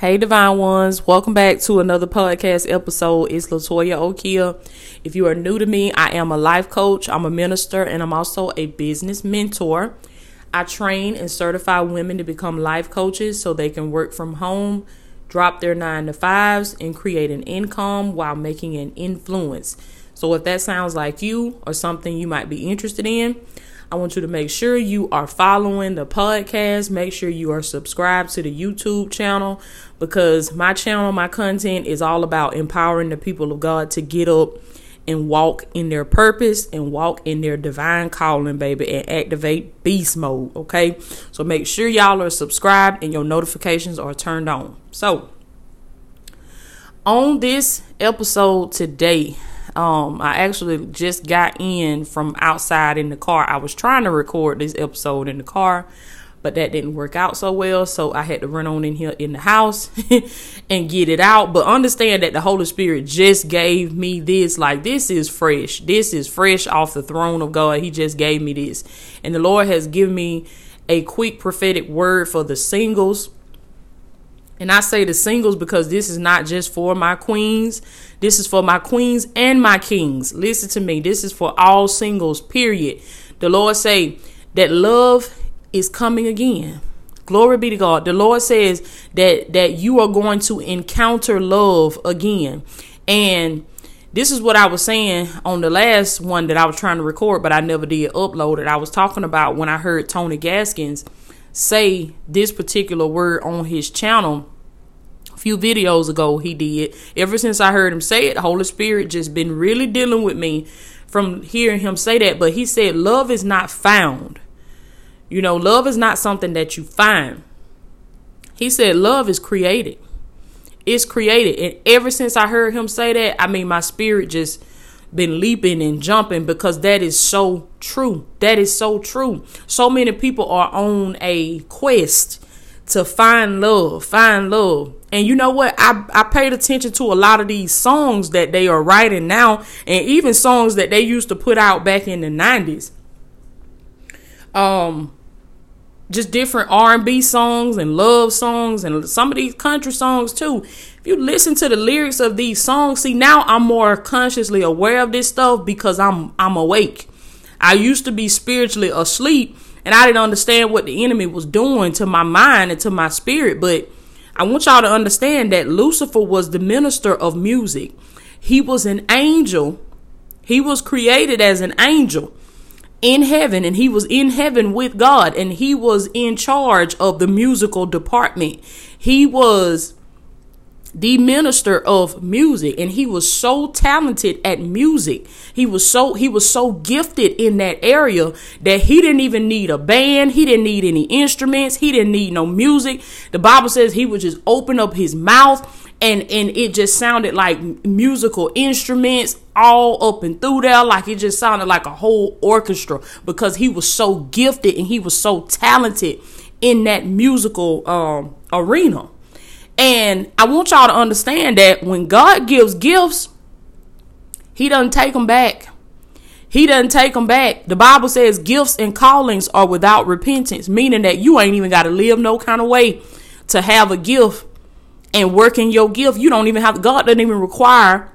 Hey, Divine Ones. Welcome back to another podcast episode. It's Latoya Okia. If you are new to me, I am a life coach, I'm a minister, and I'm also a business mentor. I train and certify women to become life coaches so they can work from home, drop their nine to fives, and create an income while making an influence. So, if that sounds like you or something you might be interested in, I want you to make sure you are following the podcast. Make sure you are subscribed to the YouTube channel because my channel, my content is all about empowering the people of God to get up and walk in their purpose and walk in their divine calling, baby, and activate beast mode. Okay. So make sure y'all are subscribed and your notifications are turned on. So, on this episode today, um, I actually just got in from outside in the car. I was trying to record this episode in the car, but that didn't work out so well. So I had to run on in here in the house and get it out. But understand that the Holy Spirit just gave me this. Like, this is fresh. This is fresh off the throne of God. He just gave me this. And the Lord has given me a quick prophetic word for the singles and I say the singles because this is not just for my queens. This is for my queens and my kings. Listen to me. This is for all singles, period. The Lord say that love is coming again. Glory be to God. The Lord says that that you are going to encounter love again. And this is what I was saying on the last one that I was trying to record, but I never did upload it. I was talking about when I heard Tony Gaskins say this particular word on his channel a few videos ago he did. Ever since i heard him say it the holy spirit just been really dealing with me from hearing him say that. But he said love is not found. You know love is not something that you find. He said love is created. It's created. And ever since i heard him say that i mean my spirit just been leaping and jumping because that is so true. That is so true. So many people are on a quest to find love, find love. And you know what? I, I paid attention to a lot of these songs that they are writing now, and even songs that they used to put out back in the 90s. Um, just different R&B songs and love songs and some of these country songs too. If you listen to the lyrics of these songs, see now I'm more consciously aware of this stuff because I'm I'm awake. I used to be spiritually asleep and I didn't understand what the enemy was doing to my mind and to my spirit, but I want y'all to understand that Lucifer was the minister of music. He was an angel. He was created as an angel in heaven and he was in heaven with God and he was in charge of the musical department. He was the minister of music and he was so talented at music. He was so he was so gifted in that area that he didn't even need a band. He didn't need any instruments. He didn't need no music. The bible says he would just open up his mouth and and it just sounded like musical instruments all up and through there like it just sounded like a whole orchestra because he was so gifted and he was so talented in that musical um, arena and i want y'all to understand that when god gives gifts he doesn't take them back he doesn't take them back. The Bible says gifts and callings are without repentance, meaning that you ain't even got to live no kind of way to have a gift and work in your gift. You don't even have God doesn't even require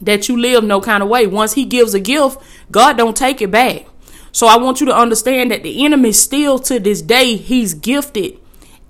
that you live no kind of way. Once he gives a gift, God don't take it back. So I want you to understand that the enemy still to this day, he's gifted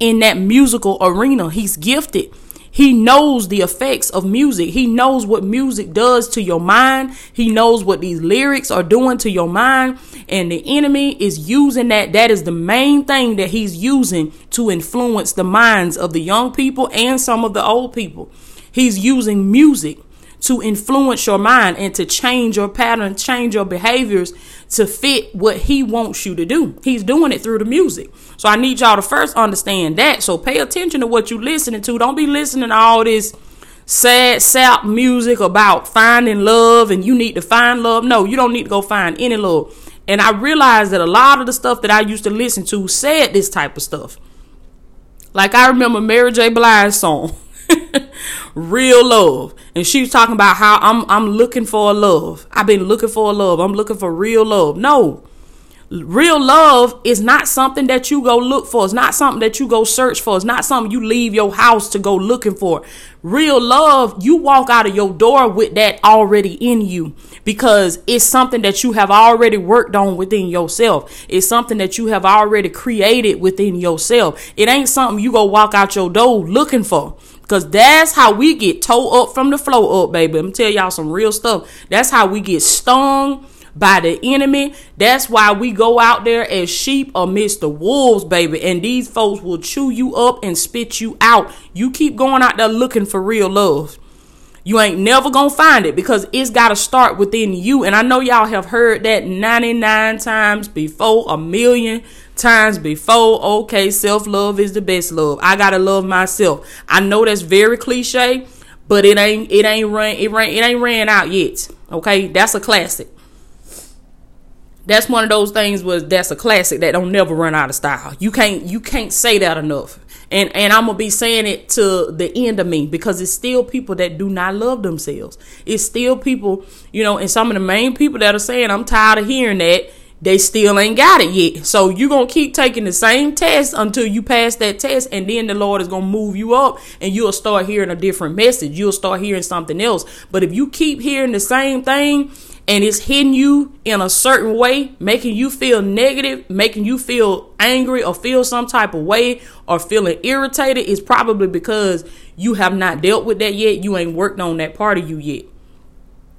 in that musical arena. He's gifted. He knows the effects of music. He knows what music does to your mind. He knows what these lyrics are doing to your mind. And the enemy is using that. That is the main thing that he's using to influence the minds of the young people and some of the old people. He's using music to influence your mind and to change your pattern, change your behaviors to fit what he wants you to do. He's doing it through the music. So I need y'all to first understand that. So pay attention to what you're listening to. Don't be listening to all this sad sap music about finding love and you need to find love. No, you don't need to go find any love. And I realized that a lot of the stuff that I used to listen to said this type of stuff. Like I remember Mary J. Blige's song. real love. And she was talking about how I'm I'm looking for a love. I've been looking for a love. I'm looking for real love. No. real love is not something that you go look for. It's not something that you go search for. It's not something you leave your house to go looking for. Real love, you walk out of your door with that already in you because it's something that you have already worked on within yourself. It's something that you have already created within yourself. It ain't something you go walk out your door looking for. Cause that's how we get toe up from the flow up, baby. I'm tell y'all some real stuff. That's how we get stung by the enemy. That's why we go out there as sheep amidst the wolves, baby. And these folks will chew you up and spit you out. You keep going out there looking for real love. You ain't never gonna find it because it's gotta start within you. And I know y'all have heard that 99 times before, a million times before. Okay, self love is the best love. I gotta love myself. I know that's very cliche, but it ain't it ain't ran it ran it ain't ran out yet. Okay, that's a classic that's one of those things was that's a classic that don't never run out of style. You can't you can't say that enough. And and I'm gonna be saying it to the end of me because it's still people that do not love themselves. It's still people, you know, and some of the main people that are saying I'm tired of hearing that they still ain't got it yet. So you're going to keep taking the same test until you pass that test. And then the Lord is going to move you up and you'll start hearing a different message. You'll start hearing something else. But if you keep hearing the same thing and it's hitting you in a certain way, making you feel negative, making you feel angry or feel some type of way or feeling irritated, it's probably because you have not dealt with that yet. You ain't worked on that part of you yet.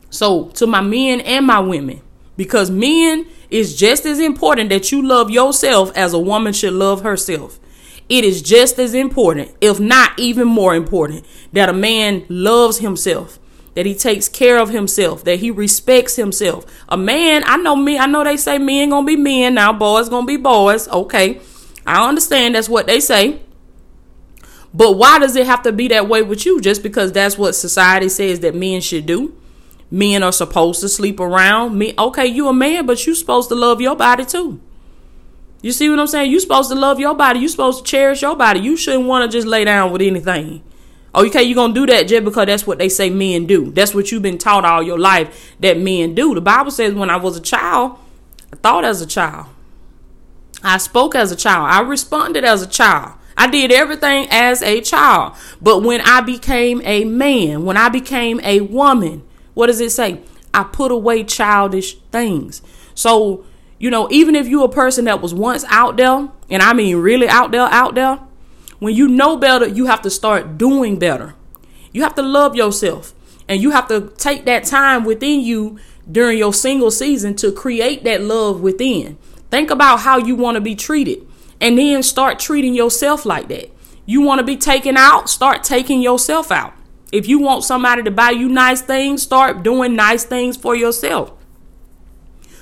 So, to my men and my women, because men is just as important that you love yourself as a woman should love herself. It is just as important, if not even more important, that a man loves himself that he takes care of himself, that he respects himself. A man, I know me, I know they say men gonna be men now, boys gonna be boys. Okay, I understand that's what they say. But why does it have to be that way with you? Just because that's what society says that men should do? Men are supposed to sleep around. Me, okay, you a man, but you supposed to love your body too. You see what I'm saying? You supposed to love your body. You supposed to cherish your body. You shouldn't want to just lay down with anything. Oh, okay, you're gonna do that just because that's what they say men do. That's what you've been taught all your life that men do. The Bible says when I was a child, I thought as a child. I spoke as a child. I responded as a child. I did everything as a child. But when I became a man, when I became a woman, what does it say? I put away childish things. So, you know, even if you're a person that was once out there, and I mean really out there, out there, when you know better, you have to start doing better. You have to love yourself. And you have to take that time within you during your single season to create that love within. Think about how you want to be treated and then start treating yourself like that. You want to be taken out, start taking yourself out. If you want somebody to buy you nice things, start doing nice things for yourself.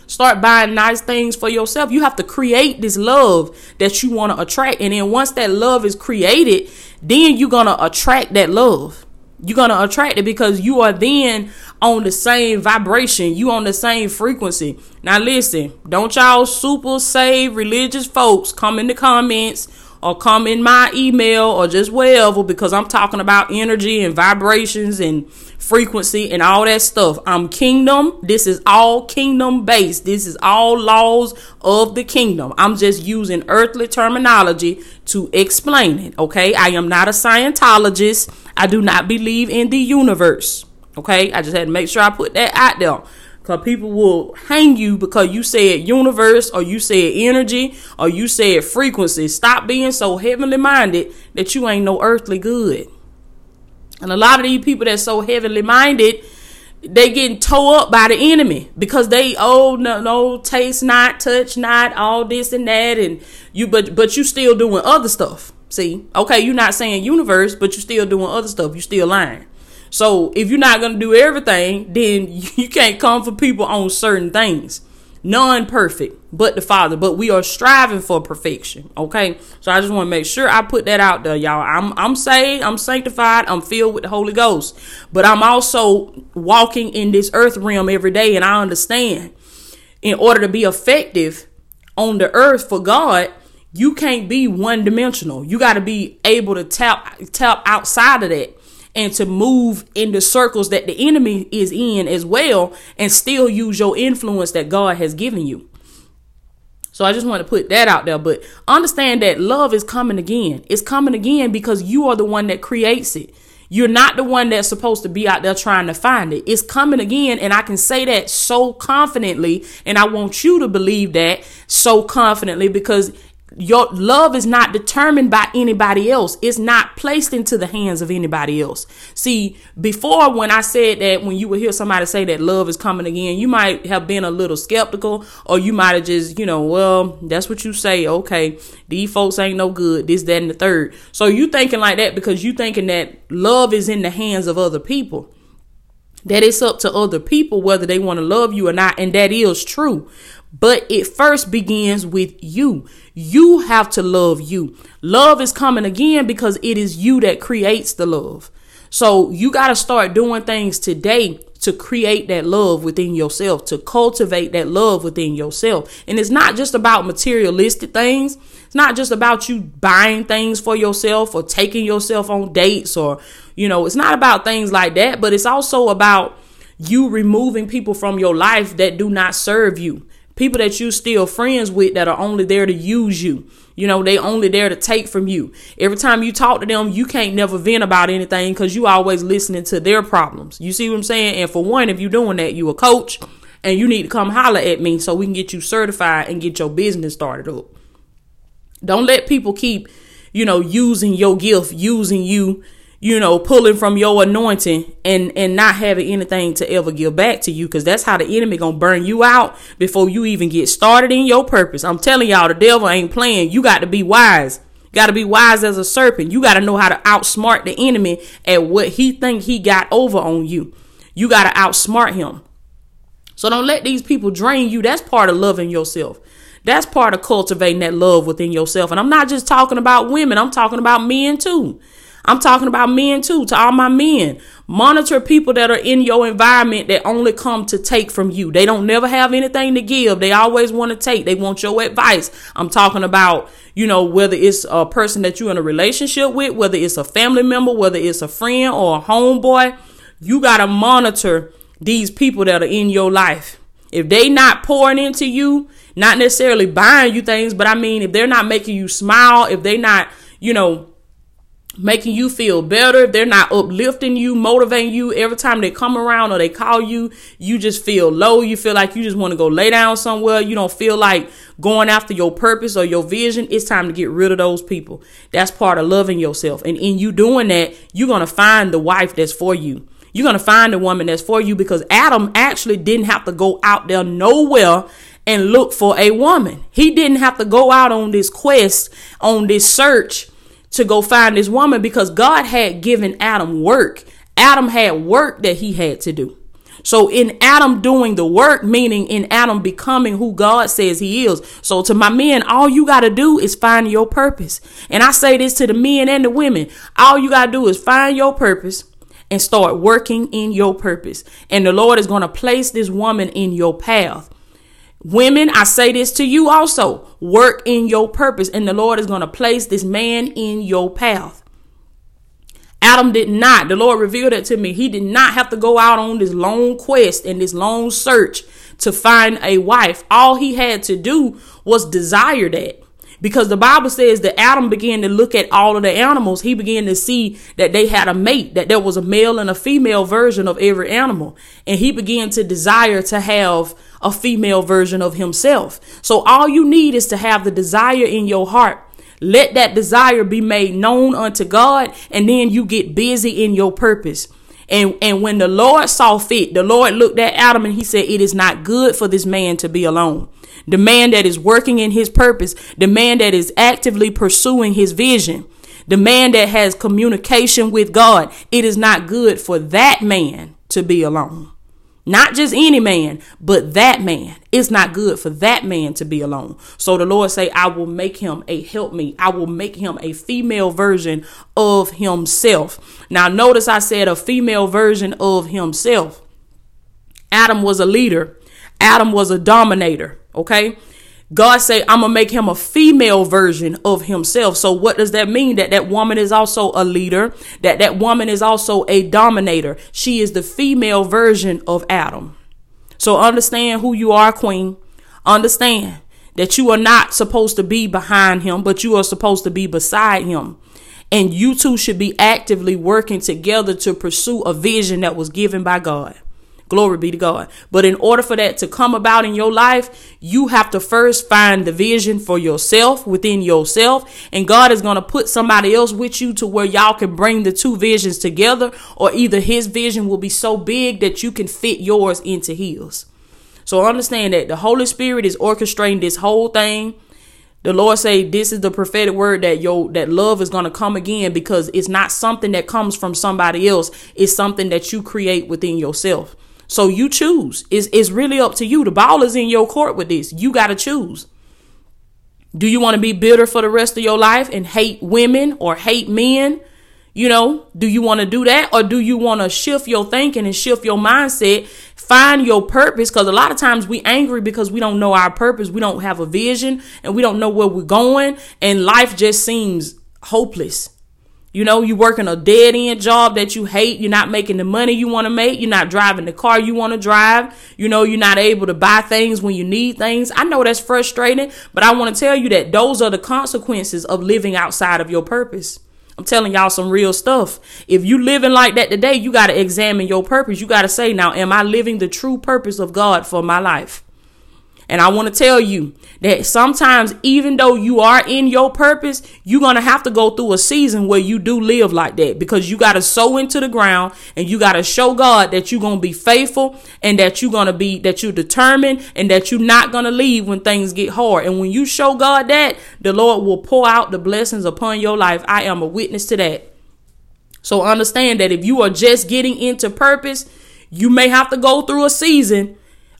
Start buying nice things for yourself. You have to create this love that you want to attract. And then once that love is created, then you're going to attract that love. You're going to attract it because you are then on the same vibration. You on the same frequency. Now listen, don't y'all super save religious folks come in the comments or come in my email or just wherever because I'm talking about energy and vibrations and frequency and all that stuff. I'm kingdom. This is all kingdom based. This is all laws of the kingdom. I'm just using earthly terminology to explain it. Okay. I am not a Scientologist. I do not believe in the universe. Okay. I just had to make sure I put that out there. Because people will hang you because you said universe or you said energy or you said frequency. Stop being so heavenly minded that you ain't no earthly good. And a lot of these people that's so heavenly minded, they getting towed up by the enemy because they oh no no taste not touch not all this and that and you but but you still doing other stuff see okay you're not saying universe but you're still doing other stuff you still lying so if you're not gonna do everything then you can't come for people on certain things none perfect but the Father. But we are striving for perfection. Okay. So I just want to make sure I put that out there, y'all. I'm I'm saved, I'm sanctified, I'm filled with the Holy Ghost. But I'm also walking in this earth realm every day, and I understand in order to be effective on the earth for God, you can't be one dimensional. You got to be able to tap tap outside of that and to move in the circles that the enemy is in as well and still use your influence that God has given you. So I just want to put that out there. But understand that love is coming again. It's coming again because you are the one that creates it. You're not the one that's supposed to be out there trying to find it. It's coming again. And I can say that so confidently. And I want you to believe that so confidently because your love is not determined by anybody else. It's not placed into the hands of anybody else. See, before when I said that, when you would hear somebody say that love is coming again, you might have been a little skeptical, or you might have just, you know, well, that's what you say. Okay, these folks ain't no good. This, that, and the third. So you thinking like that because you thinking that love is in the hands of other people that it's up to other people whether they want to love you or not and that is true but it first begins with you. You have to love you. Love is coming again because it is you that creates the love. So you got to start doing things today to create that love within yourself, to cultivate that love within yourself. And it's not just about materialistic things. It's not just about you buying things for yourself or taking yourself on dates or, you know, it's not about things like that, but it's also about you removing people from your life that do not serve you people that you still friends with that are only there to use you. You know, they only there to take from you. Every time you talk to them, you can't never vent about anything because you always listening to their problems. You see what I'm saying? And for one, if you're doing that, you a coach and you need to come holler at me so we can get you certified and get your business started up. Don't let people keep, you know, using your gift, using you you know, pulling from your anointing and and not having anything to ever give back to you because that's how the enemy to burn you out before you even get started in your purpose. I'm telling y'all the devil ain't playing. You got to be wise. Got to be wise as a serpent. You got to know how to outsmart the enemy at what he think he got over on you. You got to outsmart him. So don't let these people drain you. That's part of loving yourself. That's part of cultivating that love within yourself. And I'm not just talking about women. I'm talking about men too. I'm talking about men too, to all my men. Monitor people that are in your environment that only come to take from you. They don't never have anything to give. They always want to take. They want your advice. I'm talking about, you know, whether it's a person that you're in a relationship with, whether it's a family member, whether it's a friend or a homeboy. You got to monitor these people that are in your life. If they not pouring into you, not necessarily buying you things, but I mean, if they're not making you smile, if they not, you know, making you feel better, they're not uplifting you, motivating you every time they come around or they call you, you just feel low. You feel like you just want to go lay down somewhere. You don't feel like going after your purpose or your vision. It's time to get rid of those people. That's part of loving yourself. And in you doing that, you're going to find the wife that's for you. You're going to find the woman that's for you because Adam actually didn't have to go out there nowhere and look for a woman. He didn't have to go out on this quest, on this search to go find this woman because God had given Adam work. Adam had work that he had to do. So in Adam doing the work, meaning in Adam becoming who God says he is. So to my men, all you got to do is find your purpose. And I say this to the men and the women. All you got to do is find your purpose and start working in your purpose. And the Lord is going to place this woman in your path. Women, I say this to you also work in your purpose, and the Lord is going to place this man in your path. Adam did not, the Lord revealed it to me. He did not have to go out on this long quest and this long search to find a wife. All he had to do was desire that. Because the Bible says that Adam began to look at all of the animals. He began to see that they had a mate, that there was a male and a female version of every animal. And he began to desire to have a female version of himself. So all you need is to have the desire in your heart. Let that desire be made known unto God, and then you get busy in your purpose. And, and when the Lord saw fit, the Lord looked at Adam and he said, It is not good for this man to be alone. The man that is working in his purpose, the man that is actively pursuing his vision, the man that has communication with God, it is not good for that man to be alone. Not just any man, but that man. It's not good for that man to be alone. So the Lord say, I will make him a help me. I will make him a female version of himself. Now notice I said a female version of himself. Adam was a leader. Adam was a dominator. Okay. God say, I'm gonna make him a female version of himself. So what does that mean? That that woman is also a leader, that that woman is also a dominator. She is the female version of Adam. So understand who you are, queen. Understand that you are not supposed to be behind him, but you are supposed to be beside him. And you two should be actively working together to pursue a vision that was given by God. Glory be to God. But in order for that to come about in your life, you have to first find the vision for yourself within yourself. And God is going to put somebody else with you to where y'all can bring the two visions together, or either his vision will be so big that you can fit yours into his. So understand that the Holy Spirit is orchestrating this whole thing. The Lord say this is the prophetic word that your that love is going to come again because it's not something that comes from somebody else. It's something that you create within yourself. So you choose. It's, it's really up to you. The ball is in your court with this. You got to choose. Do you want to be bitter for the rest of your life and hate women or hate men? You know, do you want to do that or do you want to shift your thinking and shift your mindset? Find your purpose because a lot of times we angry because we don't know our purpose. We don't have a vision and we don't know where we're going and life just seems hopeless. You know, you working a dead end job that you hate. You're not making the money you want to make. You're not driving the car you want to drive. You know, you're not able to buy things when you need things. I know that's frustrating, but I want to tell you that those are the consequences of living outside of your purpose. I'm telling y'all some real stuff. If you living like that today, you got to examine your purpose. You got to say, now, am I living the true purpose of God for my life? And I want to tell you that sometimes, even though you are in your purpose, you're going to have to go through a season where you do live like that because you got to sow into the ground and you got to show God that you're going to be faithful and that you're going to be, that you're determined and that you're not going to leave when things get hard. And when you show God that, the Lord will pour out the blessings upon your life. I am a witness to that. So understand that if you are just getting into purpose, you may have to go through a season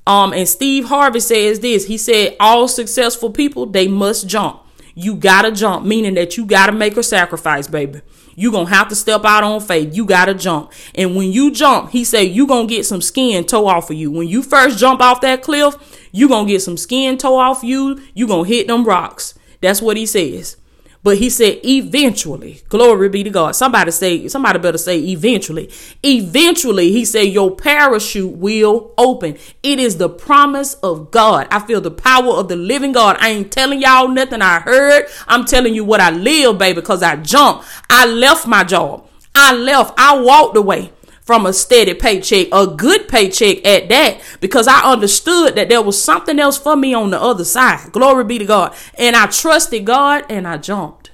um, and Steve Harvey says this. He said, all successful people, they must jump. You gotta jump, meaning that you gotta make a sacrifice, baby. You gonna have to step out on faith. You gotta jump. And when you jump, he said you gonna get some skin toe off of you. When you first jump off that cliff, you gonna get some skin toe off you. You gonna hit them rocks. That's what he says. But he said, eventually, glory be to God. Somebody say, somebody better say, eventually. Eventually, he said, your parachute will open. It is the promise of God. I feel the power of the living God. I ain't telling y'all nothing I heard. I'm telling you what I live, baby, because I jumped. I left my job. I left. I walked away from a steady paycheck, a good paycheck at that, because I understood that there was something else for me on the other side. Glory be to God. And I trusted God and I jumped.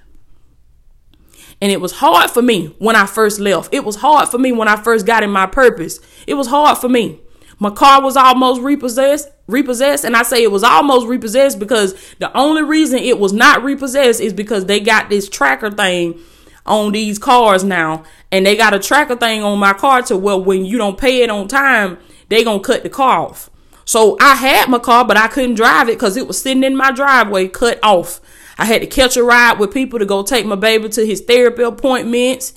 And it was hard for me when I first left. It was hard for me when I first got in my purpose. It was hard for me. My car was almost repossessed, repossessed, and I say it was almost repossessed because the only reason it was not repossessed is because they got this tracker thing on these cars now, and they got a tracker thing on my car to where when you don't pay it on time, they gonna cut the car off. So I had my car, but I couldn't drive it because it was sitting in my driveway, cut off. I had to catch a ride with people to go take my baby to his therapy appointments.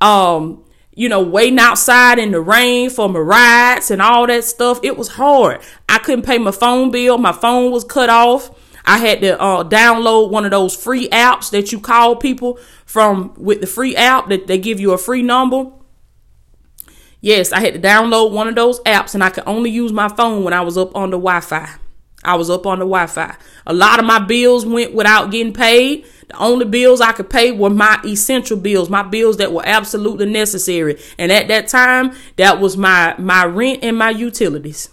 Um, you know, waiting outside in the rain for my rides and all that stuff. It was hard. I couldn't pay my phone bill. My phone was cut off. I had to uh, download one of those free apps that you call people from with the free app that they give you a free number. Yes, I had to download one of those apps and I could only use my phone when I was up on the Wi Fi. I was up on the Wi Fi. A lot of my bills went without getting paid. The only bills I could pay were my essential bills, my bills that were absolutely necessary. And at that time, that was my my rent and my utilities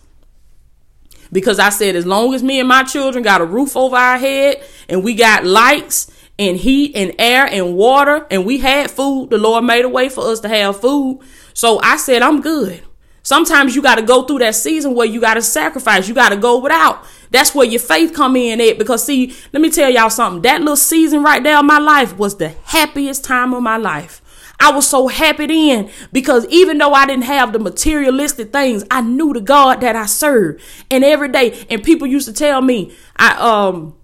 because I said, as long as me and my children got a roof over our head and we got lights and heat and air and water and we had food, the Lord made a way for us to have food. So I said, I'm good. Sometimes you got to go through that season where you got to sacrifice. You got to go without. That's where your faith come in at. Because see, let me tell y'all something. That little season right there of my life was the happiest time of my life. I was so happy then because even though I didn't have the materialistic things, I knew the God that I served. And every day, and people used to tell me, I um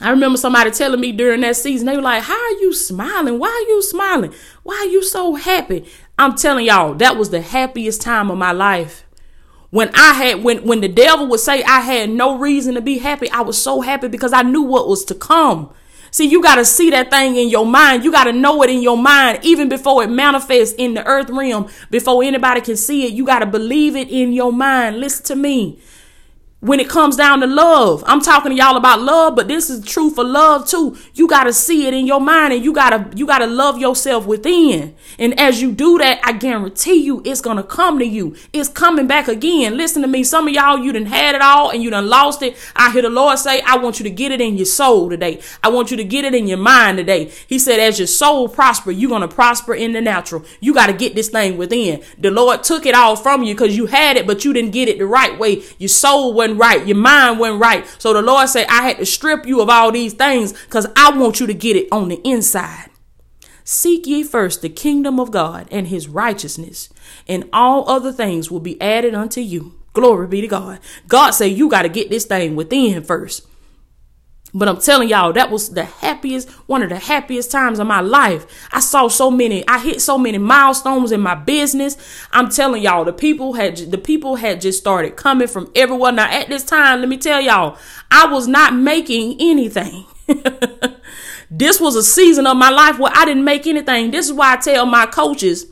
I remember somebody telling me during that season, they were like, How are you smiling? Why are you smiling? Why are you so happy? I'm telling y'all, that was the happiest time of my life. When I had when when the devil would say I had no reason to be happy, I was so happy because I knew what was to come. See, you got to see that thing in your mind. You got to know it in your mind even before it manifests in the earth realm, before anybody can see it. You got to believe it in your mind. Listen to me. When it comes down to love. I'm talking to y'all about love, but this is true for love too. You got to see it in your mind and you got to you got to love yourself within. And as you do that, I guarantee you it's going to come to you. It's coming back again. Listen to me. Some of y'all you done had it all and you done lost it. I hear the Lord say, "I want you to get it in your soul today. I want you to get it in your mind today." He said, "As your soul prosper, you're going to prosper in the natural. You got to get this thing within. The Lord took it all from you cuz you had it, but you didn't get it the right way. Your soul wasn't right. Your mind went right. So the Lord said, I had to strip you of all these things because I want you to get it on the inside. Seek ye first the kingdom of God and his righteousness, and all other things will be added unto you. Glory be to God. God said you got to get this thing within first. But I'm telling y'all, that was the happiest, one of the happiest times of my life. I saw so many, I hit so many milestones in my business. I'm telling y'all, the people had, the people had just started coming from everywhere. Now at this time, let me tell y'all, I was not making anything. this was a season of my life where I didn't make anything. This is why I tell my coaches,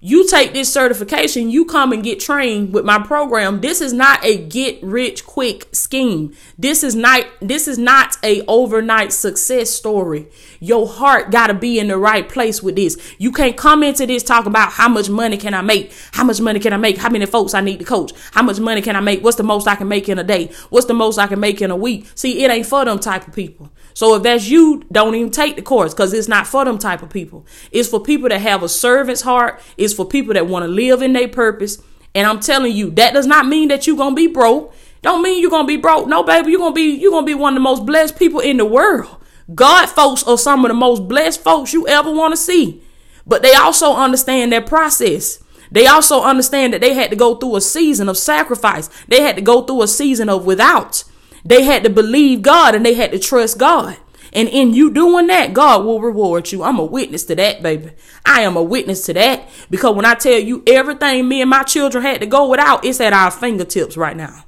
you take this certification, you come and get trained with my program. This is not a get rich quick scheme. This is not this is not a overnight success story. Your heart got to be in the right place with this. You can't come into this talk about how much money can I make? How much money can I make? How many folks I need to coach? How much money can I make? What's the most I can make in a day? What's the most I can make in a week? See, it ain't for them type of people. So if that's you, don't even take the course because it's not for them type of people. It's for people that have a servant's heart. It's for people that want to live in their purpose. And I'm telling you, that does not mean that you're gonna be broke. Don't mean you're gonna be broke. No, baby, you're gonna be you're gonna be one of the most blessed people in the world. God folks are some of the most blessed folks you ever want to see. But they also understand their process. They also understand that they had to go through a season of sacrifice. They had to go through a season of without. They had to believe God and they had to trust God. And in you doing that, God will reward you. I'm a witness to that, baby. I am a witness to that because when I tell you everything me and my children had to go without, it's at our fingertips right now.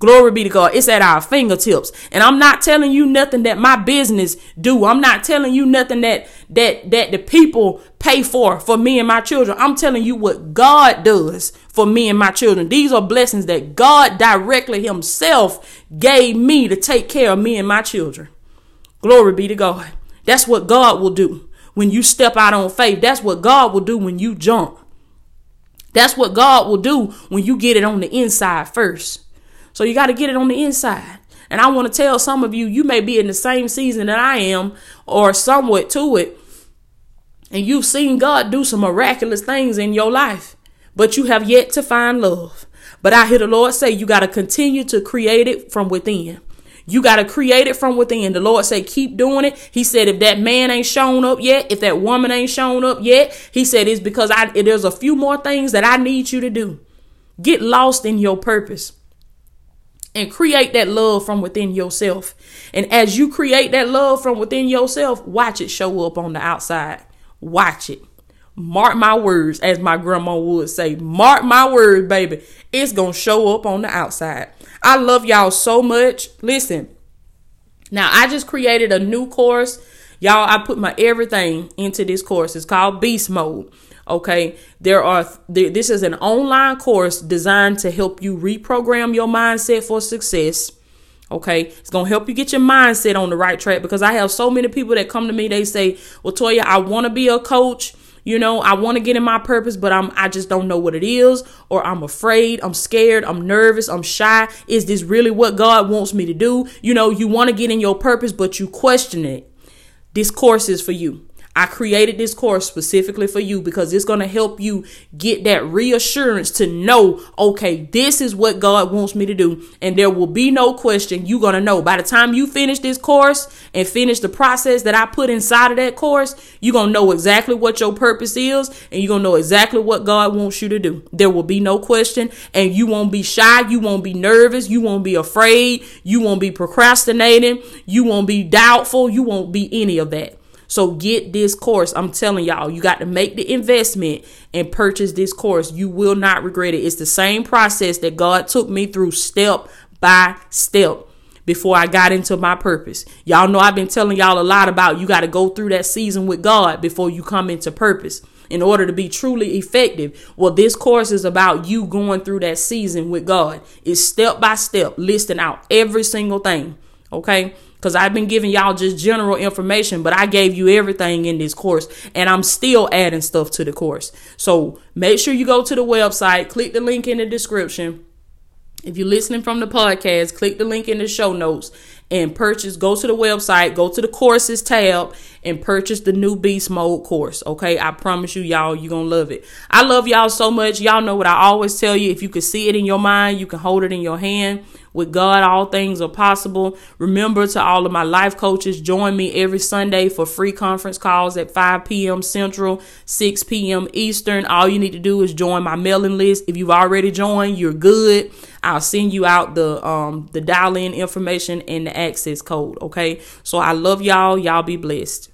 Glory be to God. It's at our fingertips. And I'm not telling you nothing that my business do. I'm not telling you nothing that that that the people pay for for me and my children. I'm telling you what God does for me and my children. These are blessings that God directly himself gave me to take care of me and my children. Glory be to God. That's what God will do when you step out on faith. That's what God will do when you jump. That's what God will do when you get it on the inside first. So you got to get it on the inside. And I want to tell some of you, you may be in the same season that I am or somewhat to it. And you've seen God do some miraculous things in your life, but you have yet to find love. But I hear the Lord say you got to continue to create it from within. You got to create it from within. The Lord say, keep doing it. He said, if that man ain't shown up yet, if that woman ain't shown up yet, he said, it's because I, there's a few more things that I need you to do. Get lost in your purpose and create that love from within yourself. And as you create that love from within yourself, watch it show up on the outside. Watch it. Mark my words, as my grandma would say. Mark my words, baby. It's going to show up on the outside. I love y'all so much. Listen, now I just created a new course. Y'all, I put my everything into this course. It's called Beast Mode. Okay, there are this is an online course designed to help you reprogram your mindset for success. Okay, it's gonna help you get your mindset on the right track because I have so many people that come to me. They say, "Well, Toya, I want to be a coach. You know, I want to get in my purpose, but I'm I just don't know what it is, or I'm afraid, I'm scared, I'm nervous, I'm shy. Is this really what God wants me to do? You know, you want to get in your purpose, but you question it. This course is for you. I created this course specifically for you because it's going to help you get that reassurance to know, okay, this is what God wants me to do. And there will be no question. You're going to know by the time you finish this course and finish the process that I put inside of that course, you're going to know exactly what your purpose is and you're going to know exactly what God wants you to do. There will be no question and you won't be shy. You won't be nervous. You won't be afraid. You won't be procrastinating. You won't be doubtful. You won't be any of that. So get this course. I'm telling y'all, you got to make the investment and purchase this course. You will not regret it. It's the same process that God took me through step by step before I got into my purpose. Y'all know I've been telling y'all a lot about you got to go through that season with God before you come into purpose in order to be truly effective. Well, this course is about you going through that season with God. It's step by step, listing out every single thing. Okay because I've been giving y'all just general information, but I gave you everything in this course and I'm still adding stuff to the course. So make sure you go to the website, click the link in the description. If you're listening from the podcast, click the link in the show notes and purchase. Go to the website, go to the courses tab, and purchase the new Beast Mode course. Okay, I promise you, y'all, you're gonna love it. I love y'all so much. Y'all know what I always tell you. If you can see it in your mind, you can hold it in your hand. With God, all things are possible. Remember to all of my life coaches, join me every Sunday for free conference calls at 5 p.m. Central, 6 p.m. Eastern. All you need to do is join my mailing list. If you've already joined, you're good. I'll send you out the um the dial in information and the access code. Okay. So I love y'all. Y'all be blessed.